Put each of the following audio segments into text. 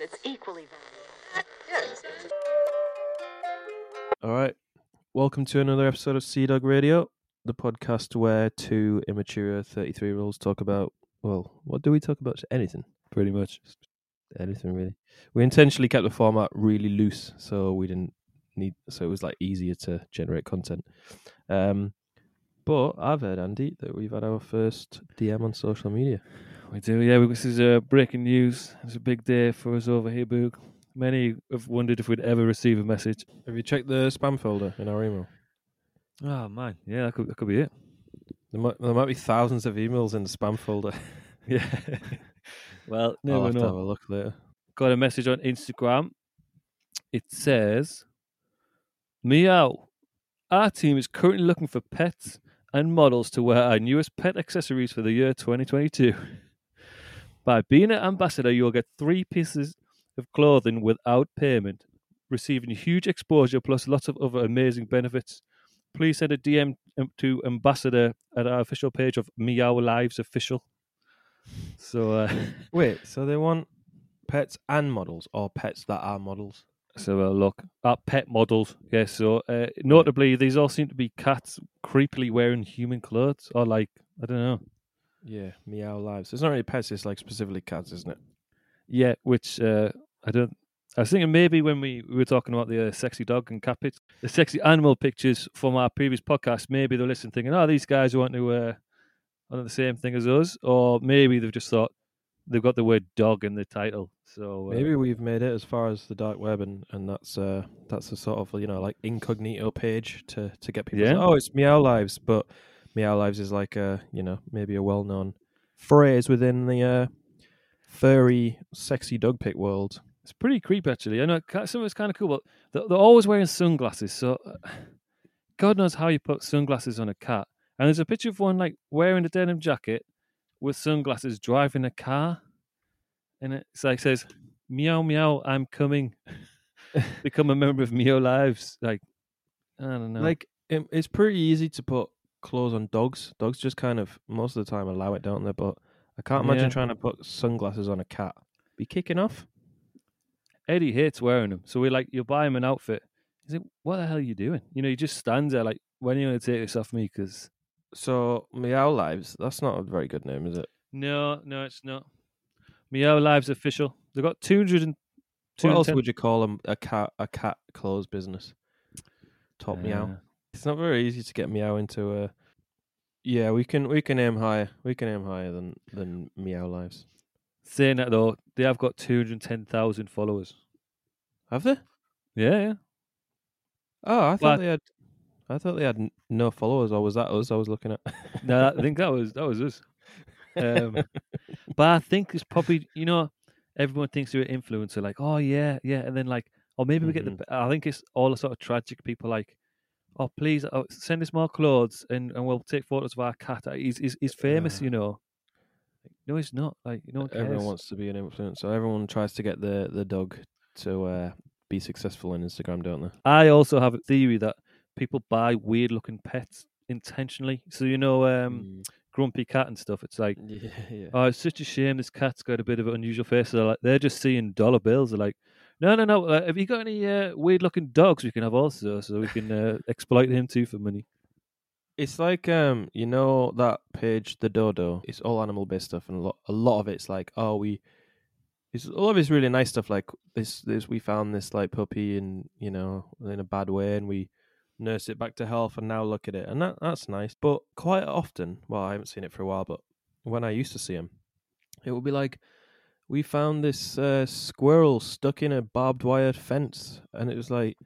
It's equally valuable. All right. Welcome to another episode of Sea Dog Radio, the podcast where two immature 33 year olds talk about, well, what do we talk about? Anything, pretty much. Anything, really. We intentionally kept the format really loose so we didn't need, so it was like easier to generate content. Um, but I've heard, Andy, that we've had our first DM on social media. We do, yeah. This is uh, breaking news. It's a big day for us over here, Boog. Many have wondered if we'd ever receive a message. Have you checked the spam folder in our email? Oh man, yeah, that could that could be it. There might, there might be thousands of emails in the spam folder. Yeah. well, I'll never have to have a look later. Got a message on Instagram. It says, "Meow, our team is currently looking for pets and models to wear our newest pet accessories for the year 2022. By being an ambassador, you'll get three pieces of clothing without payment, receiving huge exposure plus lots of other amazing benefits. Please send a DM to ambassador at our official page of Meow Lives Official." So. Uh, Wait, so they want pets and models, or pets that are models? So uh, look at pet models. Yes. so uh, notably, these all seem to be cats creepily wearing human clothes, or like I don't know. Yeah, meow lives. It's not really pets; it's like specifically cats, isn't it? Yeah, which uh, I don't. I was thinking maybe when we, we were talking about the uh, sexy dog and cat pics, the sexy animal pictures from our previous podcast, maybe they're listening thinking, oh, these guys want to uh, want the same thing as us, or maybe they've just thought they've got the word dog in the title. So uh, Maybe we've made it as far as the dark web, and, and that's uh that's a sort of you know like incognito page to to get people. to say, Yeah. oh, it's meow lives, but meow lives is like a you know maybe a well known phrase within the uh furry sexy dog pic world. It's pretty creepy, actually. I know some of it's kind of cool, but they're, they're always wearing sunglasses. So, God knows how you put sunglasses on a cat. And there's a picture of one like wearing a denim jacket with sunglasses, driving a car, and it's like says, "Meow meow, I'm coming. Become a member of Meow Lives." Like, I don't know. Like it, it's pretty easy to put clothes on dogs. Dogs just kind of most of the time allow it, don't they? But I can't imagine Yeah. trying to put sunglasses on a cat. Be kicking off. Eddie hates wearing them, so we like you buy him an outfit. He's like, "What the hell are you doing?" You know, he just stands there like, "When are you going to take this off me?" Because So meow lives. That's not a very good name, is it? No, no, it's not. Meow Lives official. They've got 200 and What else would you call them? A cat, a cat clothes business. Top meow. It's not very easy to get meow into a. Yeah, we can we can aim higher. We can aim higher than than meow lives. Saying that though, they have got 210,000 followers. Have they? Yeah, yeah. Oh, I thought they had. I thought they had n- no followers, or was that us? I was looking at. No, I think that was that was us. Um, but I think it's probably you know everyone thinks they're an influencer, like oh yeah, yeah, and then like or maybe we get the. I think it's all the sort of tragic people like. Oh please, oh, send us more clothes, and, and we'll take photos of our cat. He's he's, he's famous, Yeah. you know. No, he's not. Like no. Everyone wants to be an influencer. so Everyone tries to get the the dog to uh, be successful on Instagram, don't they? I also have a theory that people buy weird looking pets intentionally. So you know, um, grumpy cat and stuff. It's like, yeah, yeah. oh, it's such a shame this cat's got a bit of an unusual face. So they're, like, they're just seeing dollar bills. They're like, no, no, no. Uh, have you got any uh, weird looking dogs we can have also, so we can uh, exploit him too for money? It's like um, you know that page, the Dodo. It's all animal based stuff, and a lot, a lot of it's like, oh, we. It's a lot of it's really nice stuff. Like this, this we found this like puppy, in you know, in a bad way, and we nursed it back to health, and now look at it, and that that's nice. But quite often, well, I haven't seen it for a while, but when I used to see him, it would be like, we found this uh, squirrel stuck in a barbed wire fence, and it was like,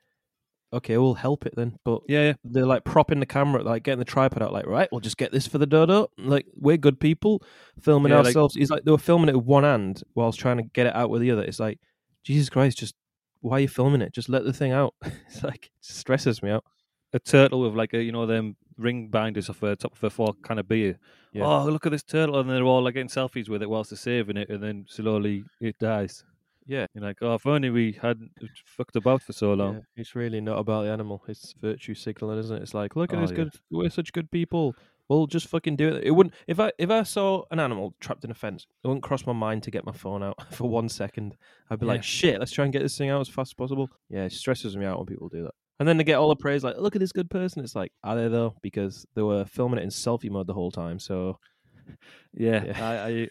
okay, we'll help it then, but Yeah, yeah. they're like propping the camera, like getting the tripod out, like right, we'll just get this for the dodo. Like we're good people, filming Yeah, like- ourselves. He's like they were filming it with one hand whilst trying to get it out with the other. It's like Jesus Christ, just why are you filming it? Just let the thing out. it's like it stresses me out. A turtle with like a you know them ring binders off the top of a fork kind of beer. Yeah. Oh, look at this turtle, and they're all like getting selfies with it whilst they're saving it, and then slowly it dies. Yeah. You're like, oh, if only we hadn't fucked about for so long. Yeah, it's really not about the animal. It's virtue signaling, isn't it? It's like look at Oh, this yeah. good. We're such good people. Well, just fucking do it. It wouldn't if I if I saw an animal trapped in a fence, it wouldn't cross my mind to get my phone out for one second. I'd be Yeah. like, shit, let's try and get this thing out as fast as possible. Yeah, it stresses me out when people do that. And then they get all the praise, like, look at this good person. It's like, are they though? Because they were filming it in selfie mode the whole time. So Yeah, Yeah. I, I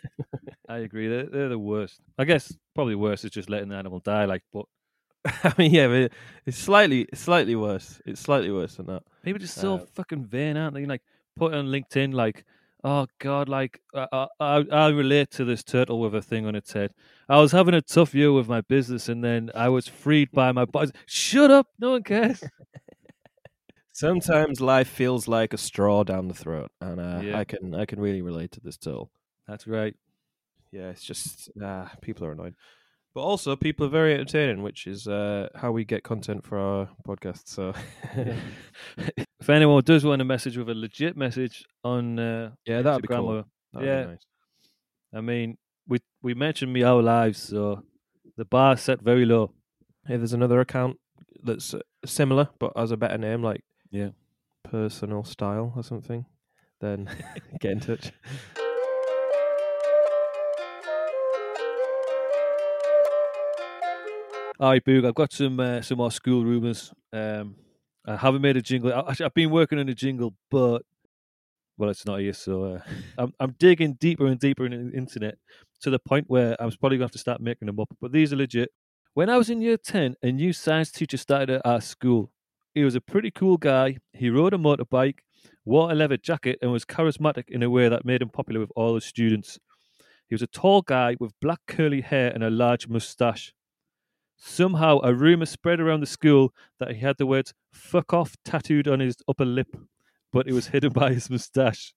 I agree. They're, they're the worst. I guess probably worse is just letting the animal die. Like, but I mean, yeah, but it's slightly slightly worse. It's slightly worse than that. people just so Uh, fucking vain, aren't they? Like, put on LinkedIn, like, oh god, like I, I I relate to this turtle with a thing on its head. I was having a tough year with my business, and then I was freed by my boss. Shut up! No one cares. Sometimes life feels like a straw down the throat, and uh, Yeah. I can I can really relate to this turtle. That's right. Yeah, it's just uh, people are annoyed, but also people are very entertaining, which is uh, how we get content for our podcast. So if anyone does want a message with a legit message on uh, yeah, that'd be Instagram cool. or- That'd yeah. be nice. I mean, we we mentioned Meow Lives, so the bar set very low. If there's another account that's uh, similar but has a better name, like Yeah. personal style or something, then get in touch. All right, Boog, I've got some uh, some more school rumours. Um, I haven't made a jingle. I- I've been working on a jingle, but well, it's not here, so uh, I'm I'm digging deeper and deeper in the internet to the point where I'm probably going to have to start making them up. But these are legit. When I was in year ten, a new science teacher started at our school. He was a pretty cool guy. He rode a motorbike, wore a leather jacket, and was charismatic in a way that made him popular with all the students. He was a tall guy with black curly hair and a large moustache. Somehow, a rumour spread around the school that he had the words fuck off tattooed on his upper lip, but it was hidden by his moustache.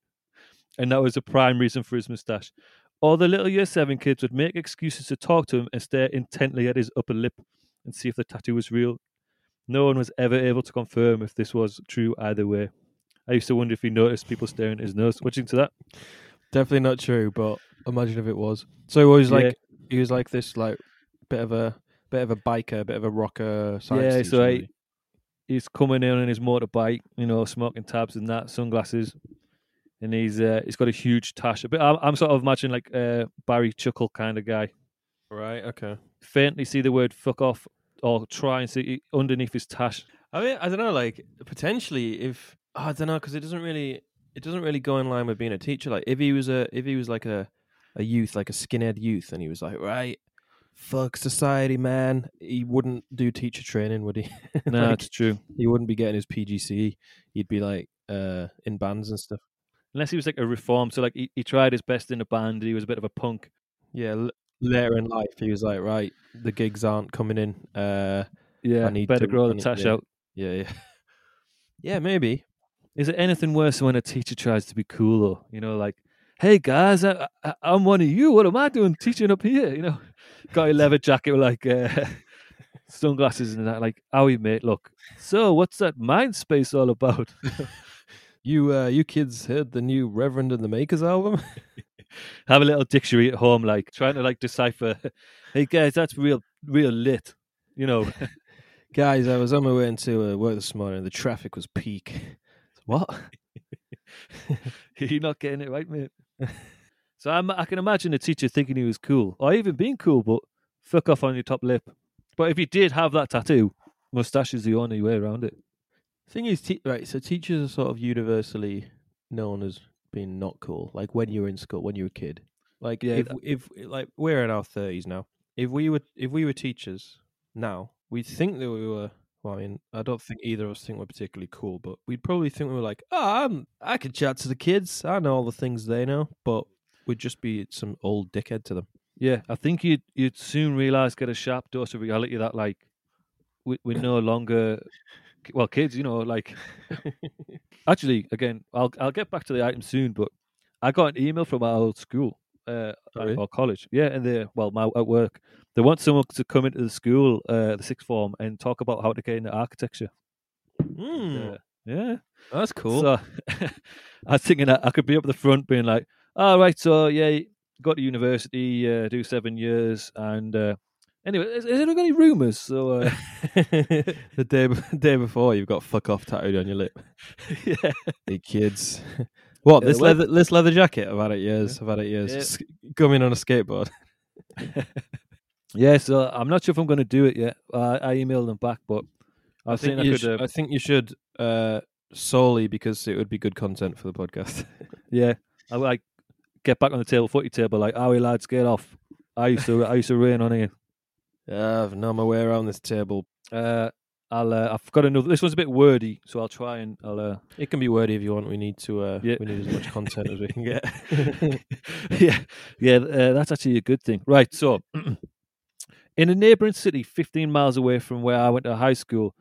And that was the prime reason for his moustache. All the little year seven kids would make excuses to talk to him and stare intently at his upper lip and see if the tattoo was real. No one was ever able to confirm if this was true either way. I used to wonder if he noticed people staring at his nose. Watching to that? Definitely not true, but imagine if it was. So he was Yeah. like he was like this like bit of a bit of a biker, bit of a rocker science Yeah, so I- he? he's coming in on his motorbike, you know, smoking tabs and that, sunglasses, and he's uh, he's got a huge tash. A bit, I'm, I'm sort of imagining like uh, Barry Chuckle kind of guy. right, okay. Faintly see the word "fuck off" or try and see it underneath his tash. I mean, I don't know. Like potentially, if oh, I don't know, because it doesn't really, it doesn't really go in line with being a teacher. Like if he was a, if he was like a, a youth, like a skinhead youth, and he was like, right, fuck society, man. He wouldn't do teacher training, would he? No, Like, it's true. he wouldn't be getting his PGCE. He'd be like uh in bands and stuff. Unless he was like a reform, so like he, he tried his best in a band. He was a bit of a punk. Yeah. L- later in life, he was like, right, the gigs aren't coming in. Uh, Yeah, I need better to- grow the tash yeah. out. yeah, yeah, yeah, maybe. Is it anything worse when a teacher tries to be cool though? You know, like, hey guys, I, I, I'm one of you. What am I doing teaching up here? You know, got a leather jacket with like uh, sunglasses and that. Like, Owie, mate, look. So, what's that mind space all about? You, uh, you kids heard the new Reverend and the Makers album? Have a little dictionary at home, like trying to like decipher. Hey guys, that's real, real lit. You know, Guys, I was on my way into uh, work this morning. And the traffic was peak. What? you're not getting it right, mate. so I'm, I can imagine a teacher thinking he was cool, or even being cool, but fuck off on your top lip. But if he did have that tattoo, mustache is the only way around it. Thing is, te- right? So teachers are sort of universally known as being not cool. Like when you were in school, when you were a kid. Like Yeah, if that- if like we're in our thirties now. If we were if we were teachers now, we'd think that we were. Well, I mean, I don't think either of us think we're particularly cool, but we'd probably think we were like, oh, I'm, I could chat to the kids. I know all the things they know, but we'd just be some old dickhead to them. Yeah, I think you'd you'd soon realize, get a sharp dose of reality that like we we're no longer well kids, you know, like actually again, I'll I'll get back to the item soon, but I got an email from our old school, uh, Oh, really? or college, yeah, and they well, my at work, they want someone to come into the school, uh, the sixth form, and talk about how to get into architecture. Mm, Uh, yeah, that's cool. So I was thinking that I could be up the front, being like, "All right, so yeah, got to university, uh, do seven years, and uh, anyway, is, is there got any rumours?" So uh, the day day before, you've got "fuck off" tattooed on your lip. yeah, Hey kids, What this leather this leather jacket? I've had it years. I've had it years. Yeah. Coming on a skateboard. Yeah, so I'm not sure if I'm going to do it yet. Uh, I emailed them back, but I, I think thinking I you could. sh- uh, I think you should uh, solely because it would be good content for the podcast. yeah, I like get back on the table, footy table, like, "Are we lads, get off." I used to, I used to rain on here. Yeah, I've known my way around this table. Uh, I'll, uh, I've got another. This one's a bit wordy, so I'll try and I'll. Uh, It can be wordy if you want. We need to. Uh, Yeah. We need as much content as we can get. yeah, yeah, uh, that's actually a good thing. Right, so in a neighbouring city, 15 miles away from where I went to high school,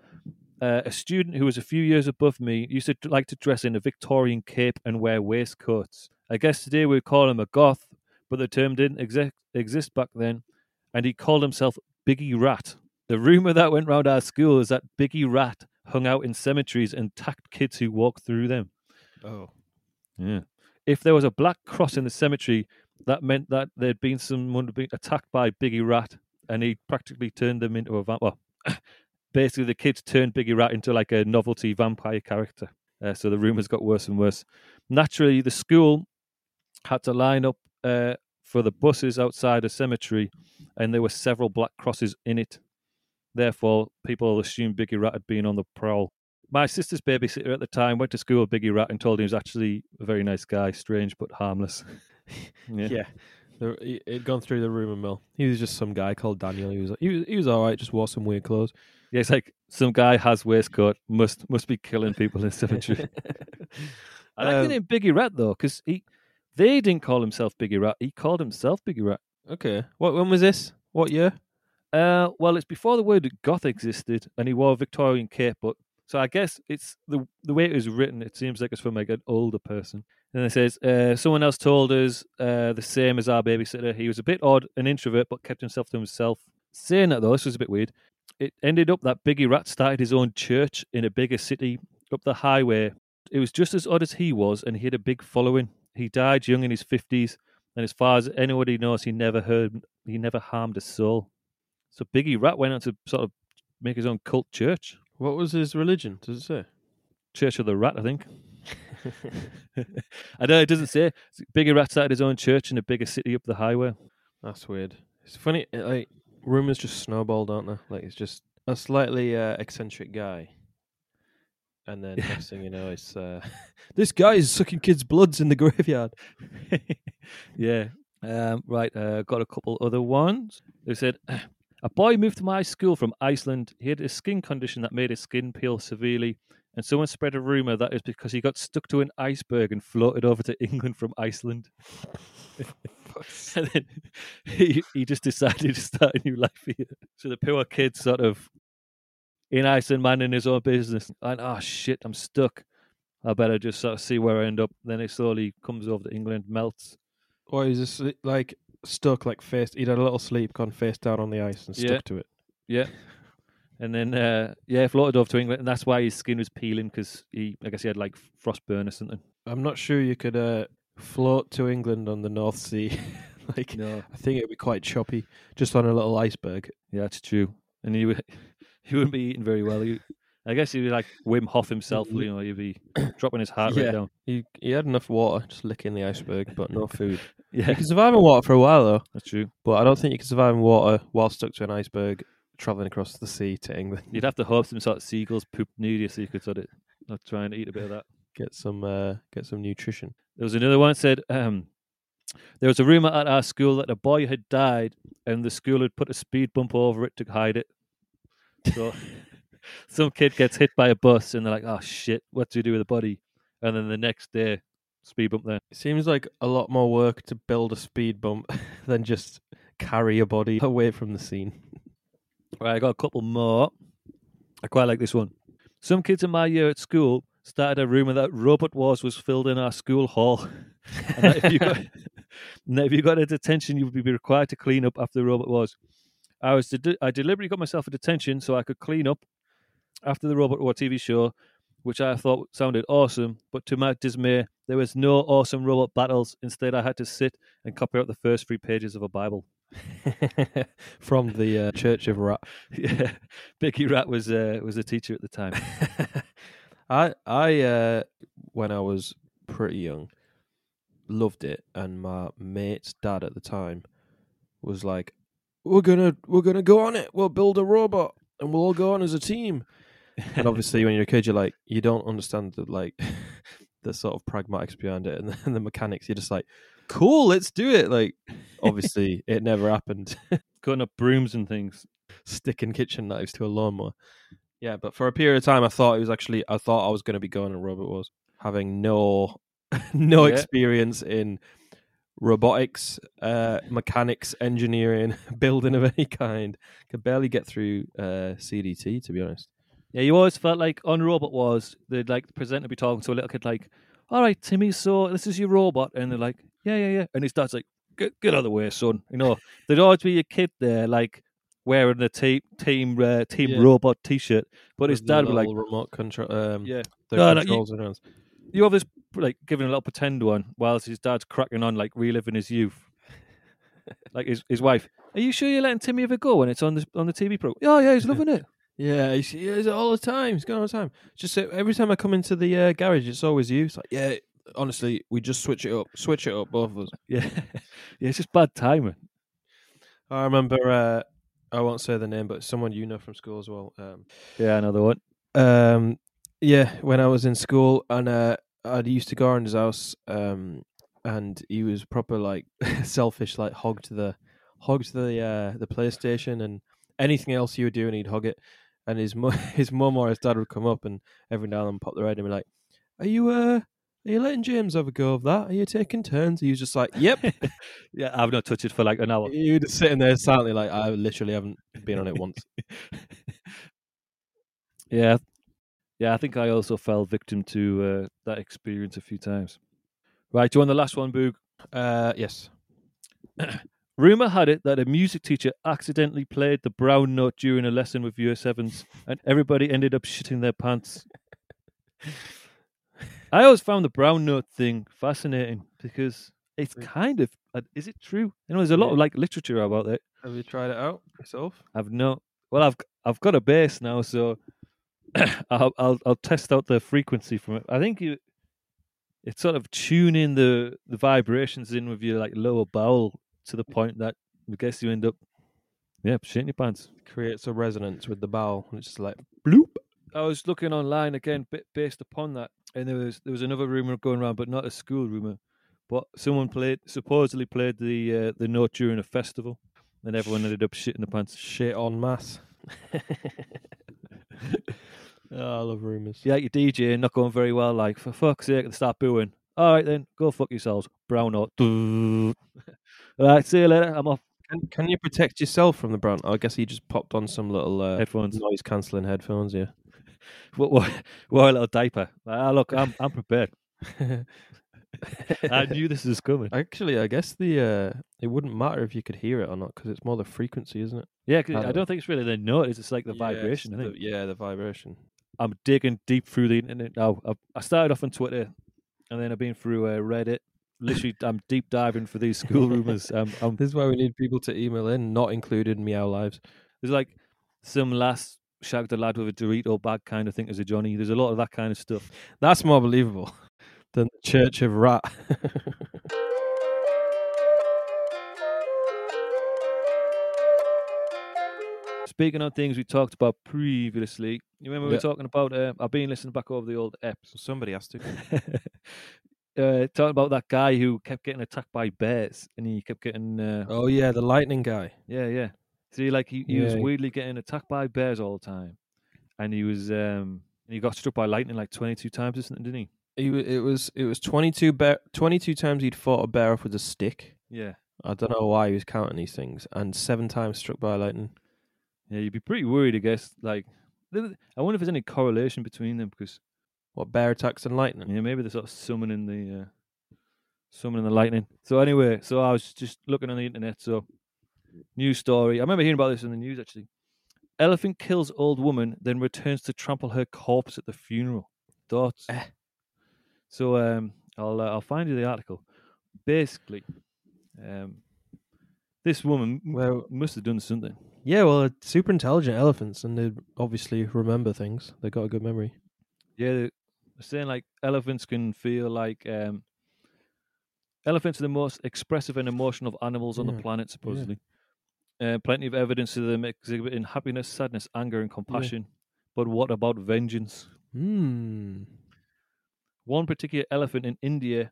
uh, a student who was a few years above me used to like to dress in a Victorian cape and wear waistcoats. I guess today we'd call him a goth, but the term didn't exi- exist back then, and he called himself Biggie Rat. The rumour that went round our school is that Biggie Rat hung out in cemeteries and attacked kids who walked through them. oh, Yeah. If there was a black cross in the cemetery, that meant that there'd been someone being attacked by Biggie Rat, and he practically turned them into a vampire. Well, basically, the kids turned Biggie Rat into like a novelty vampire character. Uh, so the rumors got worse and worse. Naturally, the school had to line up uh, for the buses outside a cemetery, and there were several black crosses in it. Therefore, people assumed Biggie Rat had been on the prowl. My sister's babysitter at the time went to school with Biggie Rat and told him he was actually a very nice guy, strange but harmless. yeah. The- It'd gone through the rumor mill. He was just some guy called Daniel. He was he was, he was all right. Just wore some weird clothes. Yeah, it's like some guy has waistcoat, must must be killing people in cemetery. I like the Um, name Biggie Rat though, because he they didn't call himself Biggie Rat. He called himself Biggie Rat. okay. What when was this? What year? Uh, well, it's before the word goth existed, and he wore a Victorian cape. But so I guess it's the the way it was written. It seems like it's from like an older person. And it says uh, someone else told us uh, the same as our babysitter. He was a bit odd, an introvert, but kept himself to himself. Saying that though, this was a bit weird. It ended up that Biggie Rat started his own church in a bigger city up the highway. It was just as odd as he was, and he had a big following. He died young in his fifties, and as far as anybody knows, he never heard, he never harmed a soul. So Biggie Rat went on to sort of make his own cult church, What was his religion? Does it say? Church of the Rat, I think. I know it doesn't say. Biggie Rat started his own church in a bigger city up the highway. That's weird. It's funny. Like rumors just snowball, don't they? Like it's just a slightly uh, eccentric guy, and then next thing you know, it's uh, this guy is sucking kids' bloods in the graveyard. yeah. Um, right. Uh, got a couple other ones. They said a boy moved to my school from Iceland. He had a skin condition that made his skin peel severely, and someone spread a rumor that it was because he got stuck to an iceberg and floated over to England from Iceland. and then he, he just decided to start a new life here. So the poor kid sort of in Iceland, minding his own business. And oh shit, I'm stuck. I better just sort of see where I end up. Then it slowly comes over to England, melts. Or he's just like stuck, like face. He'd had a little sleep, gone face down on the ice, and stuck Yeah. to it. Yeah. And then, uh, yeah, floated off to England, and that's why his skin was peeling because he, I guess, he had like frostburn or something. I'm not sure you could uh, float to England on the North Sea. like No, I think it would be quite choppy, just on a little iceberg. yeah, that's true. And he would, he wouldn't be eating very well. He, I guess he'd be like Wim Hof himself. You know, he'd be dropping his heart Yeah. rate down. He he had enough water, just licking the iceberg, but no food. Yeah, You can survive in water for a while though, that's true. but I don't think you can survive in water while stuck to an iceberg traveling across the sea to England. You'd have to hope some sort of seagulls pooped near you so you could sort of not try and eat a bit of that. Get some uh, get some nutrition. There was another one that said um, there was a rumor at our school that a boy had died and the school had put a speed bump over it to hide it. So some kid gets hit by a bus and they're like, "Oh shit, what do you do with the body?" And then the next day, speed bump there. It seems like a lot more work to build a speed bump than just carry a body away from the scene. Right, I got a couple more. I quite like this one. Some kids in my year at school started a rumor that Robot Wars was filled in our school hall. and that if you got, and if you got a detention, you would be required to clean up after Robot Wars. I was de- I deliberately got myself a detention so I could clean up after the Robot War TV show, which I thought sounded awesome. But to my dismay, there was no awesome robot battles. Instead, I had to sit and copy out the first three pages of a Bible. from the uh, Church of Rat. yeah, Biggie Rat was uh, was a teacher at the time. I I uh, when I was pretty young. Loved it, and my mate's dad at the time was like, "We're gonna we're gonna go on it. We'll build a robot, and we'll all go on as a team." and obviously, when you're a kid, you're like, you don't understand the like the sort of pragmatics behind it and the, and the mechanics. You're just like, "Cool, let's do it." Like, obviously, it never happened. Cutting up brooms and things. Sticking kitchen knives to a lawnmower. Yeah, but for a period of time, I thought it was actually. I thought I was going to be going on Robot Wars having no no Yeah. experience in robotics, uh, mechanics, engineering, building of any kind. Could barely get through uh, CDT, to be honest. Yeah, you always felt like on Robot Wars, they'd like the presenter be talking to a little kid like, All right, Timmy, so this is your robot and they're like, Yeah, yeah, yeah. And his dad's like, Get get out of the way, son. You know, there'd always be a kid there like wearing the team team uh, team Yeah. robot t shirt. But his With dad would like remote control. Um, Yeah. No, no, you- you have this like giving a little pretend one whilst his dad's cracking on like reliving his youth. like his his wife. Are you sure you're letting Timmy have a go when it's on the on the TV program? Oh yeah, he's loving it. Yeah, he's, he is all the time. He's going all the time. Just uh, every time I come into the uh, garage, it's always you. It's like, yeah, honestly, we just switch it up, switch it up, both of us. Yeah, yeah, it's just bad timing. I remember, uh, I won't say the name, but someone you know from school as well. Um, Yeah, another one. um, yeah, when I was in school, and uh, I used to go around his house, um, and he was proper like selfish, like hogged the hogged the uh, the PlayStation and anything else you were doing, he'd hog it. And his mu- his mum or his dad would come up and every now and then pop their head and be like, "Are you uh, are you letting James have a go of that? Are you taking turns?" He was just like, "Yep." Yeah, I've not touched it for like an hour. was just sitting there silently, like, "I literally haven't been on it once." yeah, yeah. I think I also fell victim to uh, that experience a few times. Right, do you want the last one, Boog? Uh, yes. Rumor had it that a music teacher accidentally played the brown note during a lesson with year sevens, and everybody ended up shitting their pants. I always found the brown note thing fascinating because it's kind of uh, is it true? You know, there's a lot of like literature about it. Have you tried it out yourself? I've not. well, I've I've got a bass now, so I'll, I'll I'll test out the frequency from it. I think you it's sort of tuning the the vibrations in with your like lower bowel to the point that I guess you end up yeah shitting your pants. Creates a resonance with the bowel, and it's just like Bloop. I was looking online again, ba- based upon that, and there was there was another rumor going around, but not a school rumor. But someone played supposedly played the uh, the note during a festival, and everyone ended up shitting the pants. shit on mass. oh, I love rumors. Yeah, your DJ not going very well. Like for fuck's sake, they start booing. All right then, go fuck yourselves. Brown note. All right, see you later. I'm off. Can, can you protect yourself from the brown? I guess he just popped on some little uh, Headphones. noise cancelling headphones. Yeah. What, what, what a little diaper. Ah, look, I'm I'm prepared. I knew this was coming. Actually, I guess the uh, it wouldn't matter if you could hear it or not because it's more the frequency, isn't it? Yeah, 'cause I I don't- don't think it's really the note. It's like the Yeah, vibration. I the- yeah, the vibration. I'm digging deep through the internet now. I, I started off on Twitter, and then I've been through uh, Reddit. Literally, I'm deep diving for these school rumors. Um, I'm, This is why we need people to email in, not included Meow Lives. there's like some lass shagged a lad with a Dorito bag kind of thing as a Johnny. There's a lot of that kind of stuff. That's more believable than the Church of Rat. Speaking of things we talked about previously, you remember we Yeah. were talking about? Uh, I've been listening back over the old eps. Somebody has to. uh, talking about that guy who kept getting attacked by bears, and he kept getting uh, Oh yeah, the lightning guy. Yeah, yeah. See, like he, he was weirdly getting attacked by bears all the time, and he was um he got struck by lightning like twenty two times or something, didn't he? He, it was it was 22, bear, 22 times he'd fought a bear off with a stick. Yeah, I don't know why he was counting these things, and seven times struck by lightning. yeah. You'd be pretty worried, I guess. Like, I wonder if there's any correlation between them because What bear attacks and lightning? yeah, maybe they're sort of summoning the uh, summoning the lightning. So anyway, so I was just looking on the internet. So news story. I remember hearing about this in the news actually. Elephant kills old woman, then returns to trample her corpse at the funeral. Thoughts? Eh. So um, I'll uh, I'll find you the article. Basically, um, this woman Well, must have done something. yeah, well, super intelligent elephants, and they obviously remember things. They got a good memory. Yeah, they, They're saying like elephants can feel like um, elephants are the most expressive and emotional animals on Yeah, the planet, supposedly. Uh, plenty of evidence of them exhibiting happiness, sadness, anger, and compassion. But what about vengeance? Hmm. One particular elephant in India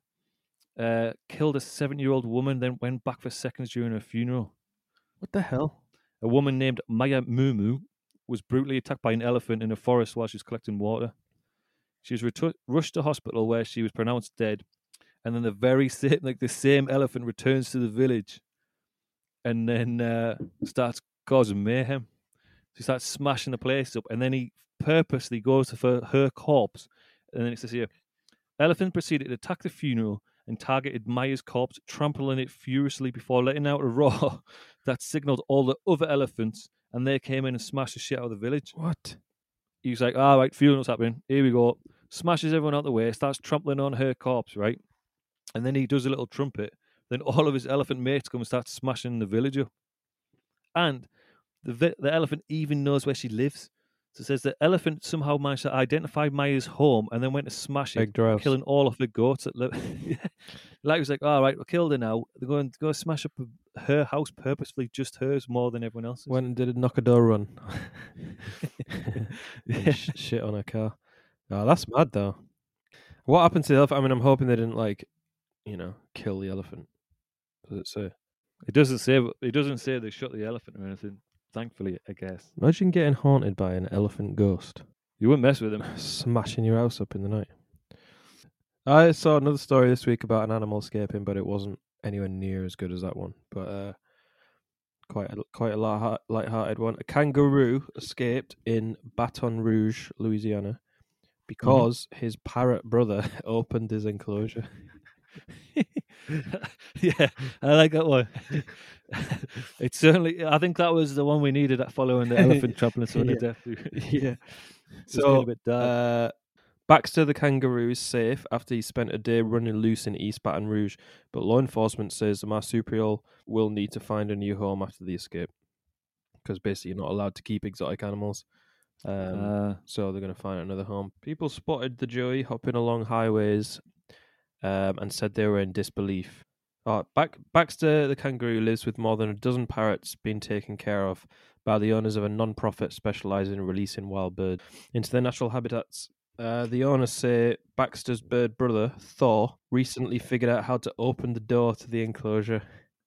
uh, killed a seven-year-old woman, then went back for seconds during her funeral. What the hell? A woman named Maya Murmu was brutally attacked by an elephant in a forest while she was collecting water. She was retu- rushed to hospital where she was pronounced dead, and then the very same, like the same elephant, returns to the village, and then uh, starts causing mayhem. He starts smashing the place up, and then he purposely goes for her corpse, and then it says here, elephant proceeded to attack the funeral and targeted Maya's corpse, trampling it furiously before letting out a roar that signaled all the other elephants, and they came in and smashed the shit out of the village. What? He was like, "All right, funeral's happening. Here we go." Smashes everyone out of the way, starts trampling on her corpse, right? And then he does a little trumpet. Then all of his elephant mates come and start smashing the village up. And the vi- the elephant even knows where she lives. So it says the elephant somehow managed to identify Maya's home and then went to smash it, Big killing all of the goats that live. Like he was like, all right, we killed her now. They're going to go smash up her house purposefully, just hers more than everyone else's. Went and did a knock a door run. Sh- shit on a car. Oh, that's mad though. What happened to the elephant? I mean, I'm hoping they didn't like, you know, kill the elephant. Does it say? It doesn't say. It doesn't say they shot the elephant or anything. Thankfully, I guess Imagine getting haunted by an elephant ghost, you wouldn't mess with them. smashing your house up in the night. I saw another story this week about an animal escaping, but it wasn't anywhere near as good as that one. But uh, quite a, quite a light, light-hearted one. A kangaroo escaped in Baton Rouge, Louisiana, because his parrot brother opened his enclosure. yeah, I like that one. it's certainly. I think that was the one we needed. That following the elephant trampling someone to death. yeah. So a bit dark. Uh, Baxter the kangaroo is safe after he spent a day running loose in East Baton Rouge, but law enforcement says the marsupial will need to find a new home after the escape because basically you're not allowed to keep exotic animals. Um, Uh, so they're going to find another home. People spotted the joey hopping along highways um, and said they were in disbelief. Uh, Back, Baxter the kangaroo lives with more than a dozen parrots being taken care of by the owners of a non-profit specialising in releasing wild birds into their natural habitats. Uh, the owners say Baxter's bird brother, Thor, recently figured out how to open the door to the enclosure.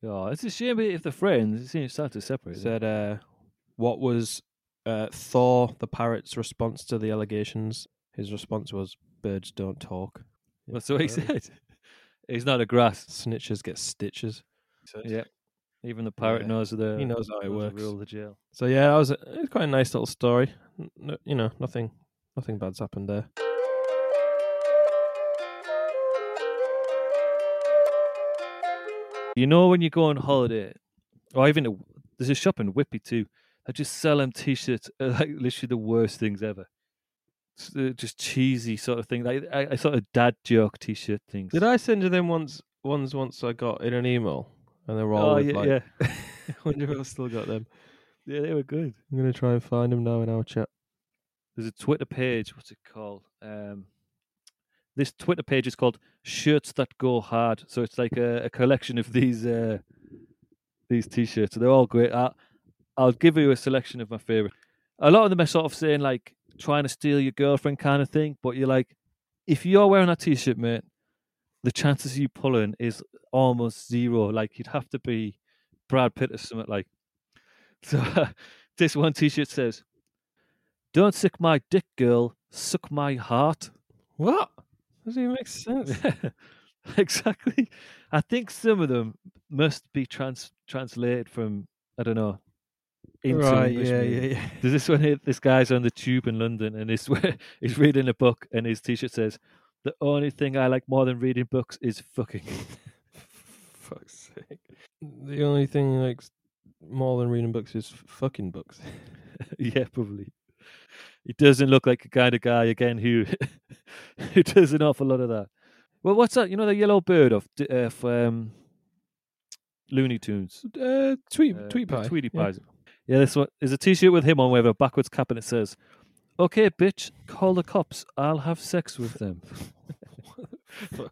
oh, it's a shame if they're friends. It seems start to separate. Said, uh, what was uh, Thor the parrot's response to the allegations? His response was, birds don't talk. That's what he said. He's not a grass. Snitches get stitches. Yeah. Even the pirate Yeah. knows the He knows how it knows the works. rule of the jail. So yeah, that was, a, it was quite a nice little story. N- you know, nothing, nothing bad's happened there. You know when you go on holiday, or even a, there's a shop in Whitby too. I just sell them t-shirts, uh, like literally the worst things ever. Uh, Just cheesy sort of thing, like I, I sort of dad joke t-shirt things. Did I send you them once? Ones once I got in an email, and they were all Oh yeah, like, yeah, I wonder if I've still got them. yeah. They were good. I'm gonna try and find them now in our chat. There's a Twitter page. What's it called? Um, this Twitter page is called "Shirts That Go Hard." So it's like a, a collection of these uh, these t-shirts. They're all great. I, I'll give you a selection of my favorite. A lot of them are sort of saying like trying to steal your girlfriend kind of thing, but you're like, if you're wearing that t-shirt, mate, the chances of you pulling is almost zero. Like you'd have to be Brad Pitt or something like. So this one t-shirt says, "Don't suck my dick, girl. Suck my heart." What? Doesn't even make sense. exactly. I think some of them must be trans translated from I don't know. Into right? English Yeah, yeah, yeah. There's this one here. This guy's on the tube in London, and he's he's reading a book, and his T-shirt says, "The only thing I like more than reading books is fucking." Fuck's sake. The only thing like more than reading books is fucking books. yeah, probably. He doesn't look like a kind of guy again who who does an awful lot of that. Well, what's that? You know the yellow bird of uh, um, Looney Tunes. Uh, tweet, Uh, tweet pie. Tweety pies. Yeah, this one is a T-shirt with him on with a backwards cap, and it says, Okay, bitch, call the cops. I'll have sex with them.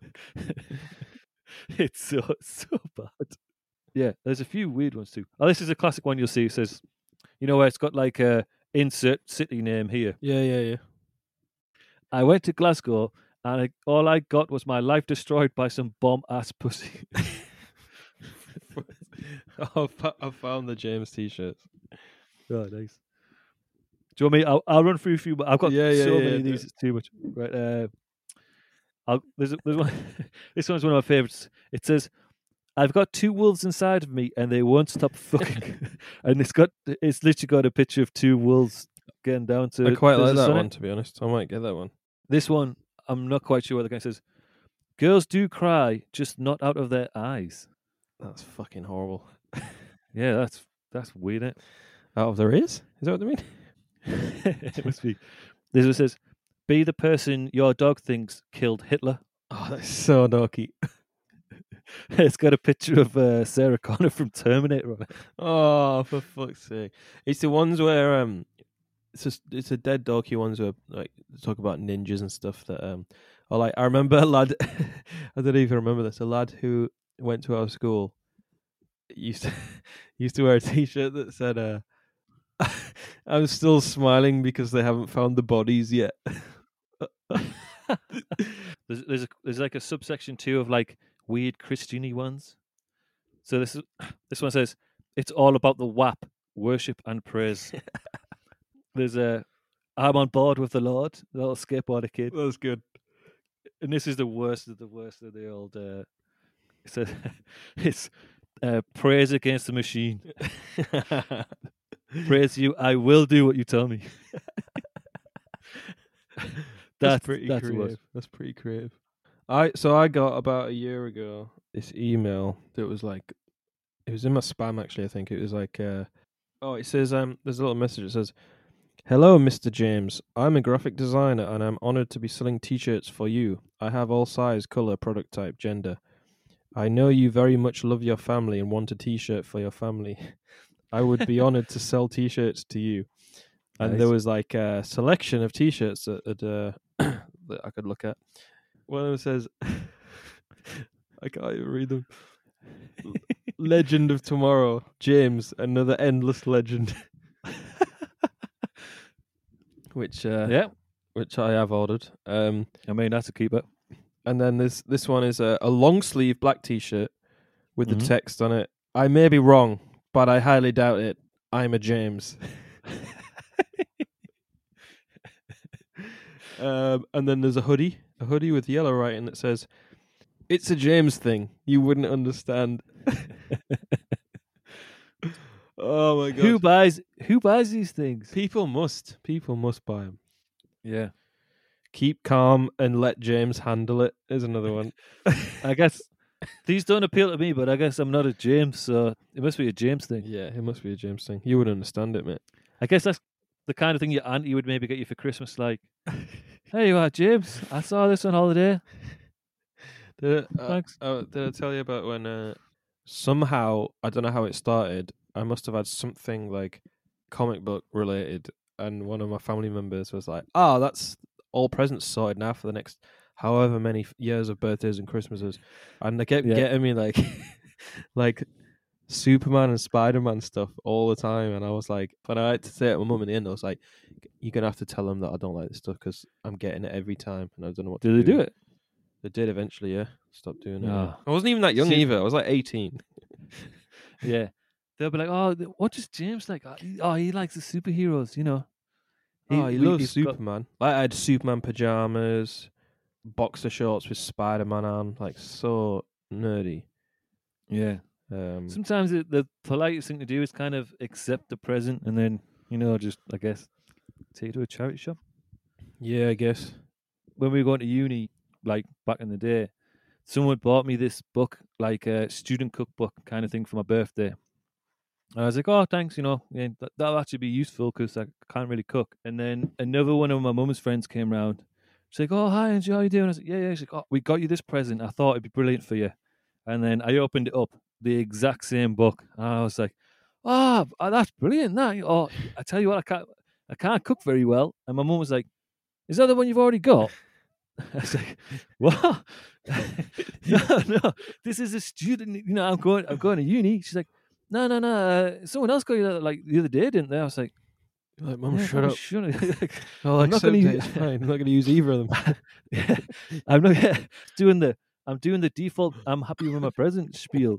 it's so so bad. Yeah, there's a few weird ones too. Oh, this is a classic one you'll see. It says, you know where it's got like a insert city name here. Yeah, yeah, yeah. I went to Glasgow and I, all I got was my life destroyed by some bomb ass pussy. I found the James t-shirts. Oh, nice. Do you want me? I'll, I'll run through a few, but I've got Yeah, yeah, so yeah, many of these. It's too much. Right. Uh, I'll, there's, a- there's one. this one's one of my favorites. It says, "I've got two wolves inside of me, and they won't stop fucking." and it's got it's literally got a picture of two wolves getting down to. I quite like that one, to be honest. I might get that one. This one, I'm not quite sure what the guy says. Girls do cry, just not out of their eyes. That's fucking horrible. Yeah, that's that's weird. Isn't Out of their ears? Is that what they mean? it? must be. This one says, "Be the person your dog thinks killed Hitler." Oh, that's so dorky. it's got a picture of uh, Sarah Connor from Terminator on it. Oh, for fuck's sake! It's the ones where um, it's just it's a dead dorky ones where like they talk about ninjas and stuff that um, or like I remember a lad, I don't even remember this. A lad who went to our school used to used to wear a t-shirt that said uh, "I'm still smiling because they haven't found the bodies yet." There's there's, a, there's like a subsection two of like weird Christiany ones. So this is this one says it's all about the WAP, worship and praise. there's a I'm on board with the Lord, the little skateboarder kid. That's good. and this is the worst of the worst of the old. Uh, says it's uh, praise against the machine. Praise you, I will do what you tell me. That's, That's pretty that's creative. That's pretty creative. I so I got about a year ago this email that was like it was in my spam actually, I think. It was like uh oh it says um there's a little message that says Hello, Mr. James. I'm a graphic designer and I'm honored to be selling t shirts for you. I have all size, colour, product type, gender. I know you very much love your family and want a t shirt for your family. I would be honored to sell t shirts to you. And there was like a selection of t shirts that, that, uh, that I could look at. One of them says, I can't even read them. Legend of Tomorrow, James, another endless legend. which uh, yeah, which I have ordered. Um, I mean that's a keeper. and then this this one is a, a long sleeve black t shirt with Mhm. the text on it. I may be wrong, but I highly doubt it. I'm a James. um, and then there's a hoodie, a hoodie with yellow writing that says, "It's a James thing. You wouldn't understand." oh my god! Who buys who buys these things? People must. People must buy them. Yeah, Keep calm and let James handle it. Is another one. I guess these don't appeal to me, but I guess I'm not a James, so it must be a James thing. yeah, it must be a James thing. You would understand it, mate. I guess that's the kind of thing your auntie would maybe get you for Christmas. Like, hey, you are James. I saw this on holiday. Did I, uh, Thanks. uh, did I tell you about when uh, somehow I don't know how it started. I must have had something like comic book related, and one of my family members was like, "Oh, that's all presents sorted now for the next however many f- years of birthdays and Christmases," and they kept Yeah. getting me like, like Superman and Spider Man stuff all the time, and I was like, but I had to say it to my mum in the end. I was like, "You're gonna have to tell them that I don't like this stuff because I'm getting it every time, and I don't know what." Did to they do it? They did eventually, yeah. Stop doing it. Ah. I wasn't even that young See- either. I was like 18. Yeah. They'll be like, oh, what does James like? Oh, he- likes the superheroes, you know. oh, he we- loves he's got- Superman. Like, I had Superman pajamas, boxer shorts with Spider Man on. Like, so nerdy. yeah. Um, Sometimes it, the politest thing to do is kind of accept the present and then, you know, just, I guess, take it to a charity shop. yeah, I guess. When we were going to uni, like back in the day, someone bought me this book, like a student cookbook kind of thing for my birthday. And I was like, oh, thanks, you know, yeah, that, that'll actually be useful because I can't really cook. And then another one of my mum's friends came round. She's like, oh, hi, Angie, how you doing? I was like, yeah, yeah. She's like, oh, we got you this present. I thought it'd be brilliant for you. And then I opened it up, the exact same book. And I was like, oh, that's brilliant. That. Oh, I tell you what, I can't. I can't cook very well. And my mum was like, Is that the one you've already got? I was like, What? no, no. This is a student. You know, I'm going. I'm going to uni. She's like, No, no, no. Uh, someone else got you that like the other day, didn't they? I was like, Like, mum, "Yeah, shut up. Shut up. I'll I'm not gonna it. use- It's fine. I'm not going to use either of them. yeah, I'm not yeah, doing the I'm doing the default I'm happy with my present spiel.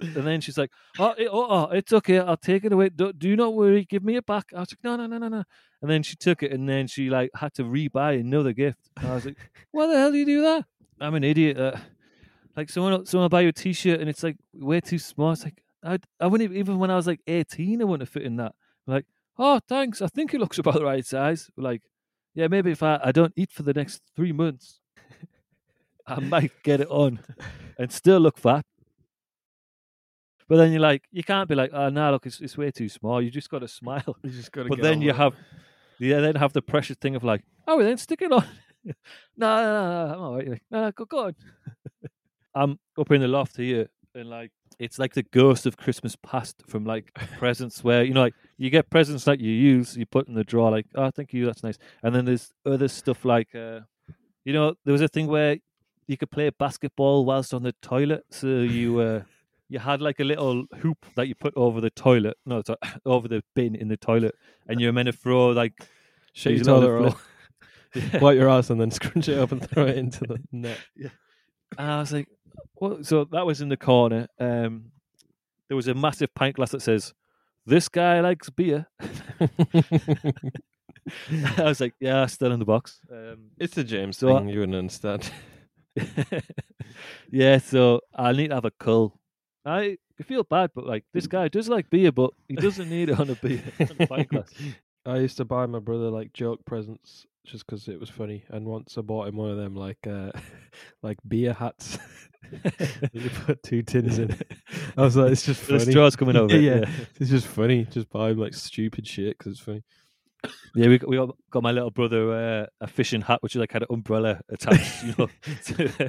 And then she's like, "Oh, it, oh, oh, it's okay. I'll take it away. Do, do not worry. Give me it back." I was like, "No, no, no, no, no." And then she took it, and then she like had to rebuy another gift. And I was like, "Why the hell do you do that?" I'm an idiot. Uh, like someone, will- someone will buy you a T-shirt, and it's like way too small. It's like I, I wouldn't even- even when I was like 18, I wouldn't have fit in that. like, oh, thanks. I think it looks about the right size. Like, yeah, maybe if I, I don't eat for the next three months, I might get it on and still look fat. But then you're like, you can't be like, oh no, look, it's, it's way too small. You just got to smile. You just got to. But then you have, yeah, then have the precious thing of like, oh, then stick it on. no, no, no, no, I'm all right. Like, no, no, go, go on. I'm up in the loft here, and like, it's like the ghost of Christmas past from like presents where you know, like you get presents that you use, you put in the drawer, like, oh, thank you, that's nice. And then there's other stuff like, uh, you know, there was a thing where you could play basketball whilst on the toilet, so you. Uh, you had like a little hoop that you put over the toilet, no, sorry, over the bin in the toilet, and you were meant to throw like shake your toilet roll, Yeah. wipe your ass, and then scrunch it up and throw it into the net. yeah. And I was like, "What?" So that was in the corner. Um, there was a massive pint glass that says, "This guy likes beer." I was like, "Yeah, still in the box." Um, it's a James So I- thing. You wouldn't understand. yeah, so I need to have a cull. I feel bad, but like this guy does like beer, but he doesn't need it on a beer on a pint glass. I used to buy my brother like joke presents just because it was funny. And once I bought him one of them like uh like beer hats. you put two tins in it. I was like, it's just The funny. straw's coming over. yeah, yeah. it's just funny. Just buy him like stupid shit because it's funny. Yeah, we got, we got, got my little brother uh, a fishing hat, which is like had an umbrella attached. You know,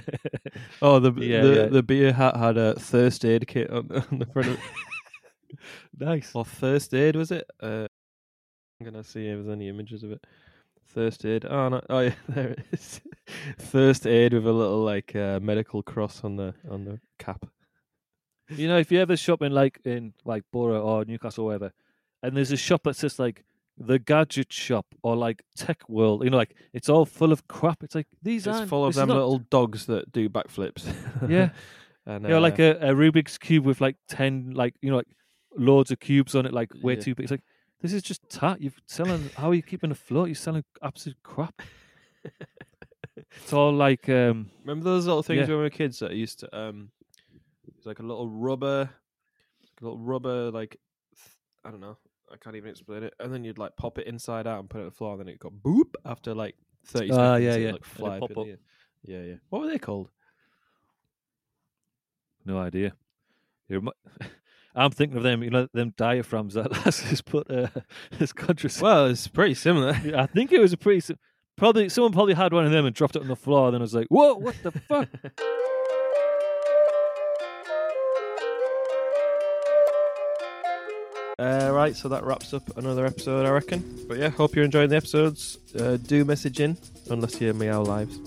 Oh, the Yeah, the, yeah. the beer hat had a first aid kit on, on the front of it. nice. Or first aid was it? Uh, I'm gonna see if there's any images of it. First aid. Oh no! Oh yeah, there it is. First aid with a little like uh, medical cross on the on the cap. You know, if you ever shop in like in like Borough or Newcastle or wherever, and there's a shop that says like the gadget shop or like tech world, you know, like it's all full of crap. It's like these It's aren't full of them not- little dogs that do backflips. Yeah. and you know, like uh, a, a Rubik's cube with like ten, like you know, like loads of cubes on it, like way Yeah. too big. It's like this is just tat. You're selling. how are you keeping afloat? You're selling absolute crap. it's all like um Remember those little things Yeah. when we were kids that I used to um it's like a little rubber a little rubber like th- I don't know, I can't even explain it. And then you'd like pop it inside out and put it on the floor and then it got boop after like thirty Ah, seconds. yeah, yeah. Like fly pop up. Yeah, yeah. What were they called? no idea. I'm thinking of them, you know, them diaphragms that lasses put uh, as contraceptive. Well, it's pretty similar. I think it was a pretty sim- probably someone probably had one of them and dropped it on the floor. And then I was like, "Whoa, what the fuck?" Uh, right, so that wraps up another episode, I reckon. But yeah, hope you're enjoying the episodes. Uh, do message in, unless you're Meow Lives.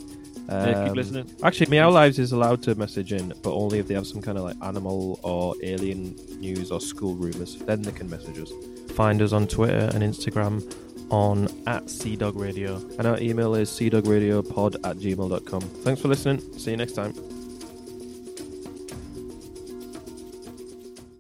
Yeah, keep Um, listening. Actually, Meow Lives is allowed to message in, but only if they have some kind of like animal or alien news or school rumors. Then they can message us. Find us on Twitter and Instagram on at CDogRadio. And our email is cdogradiopod at gmail.com. Thanks for listening. See you next time.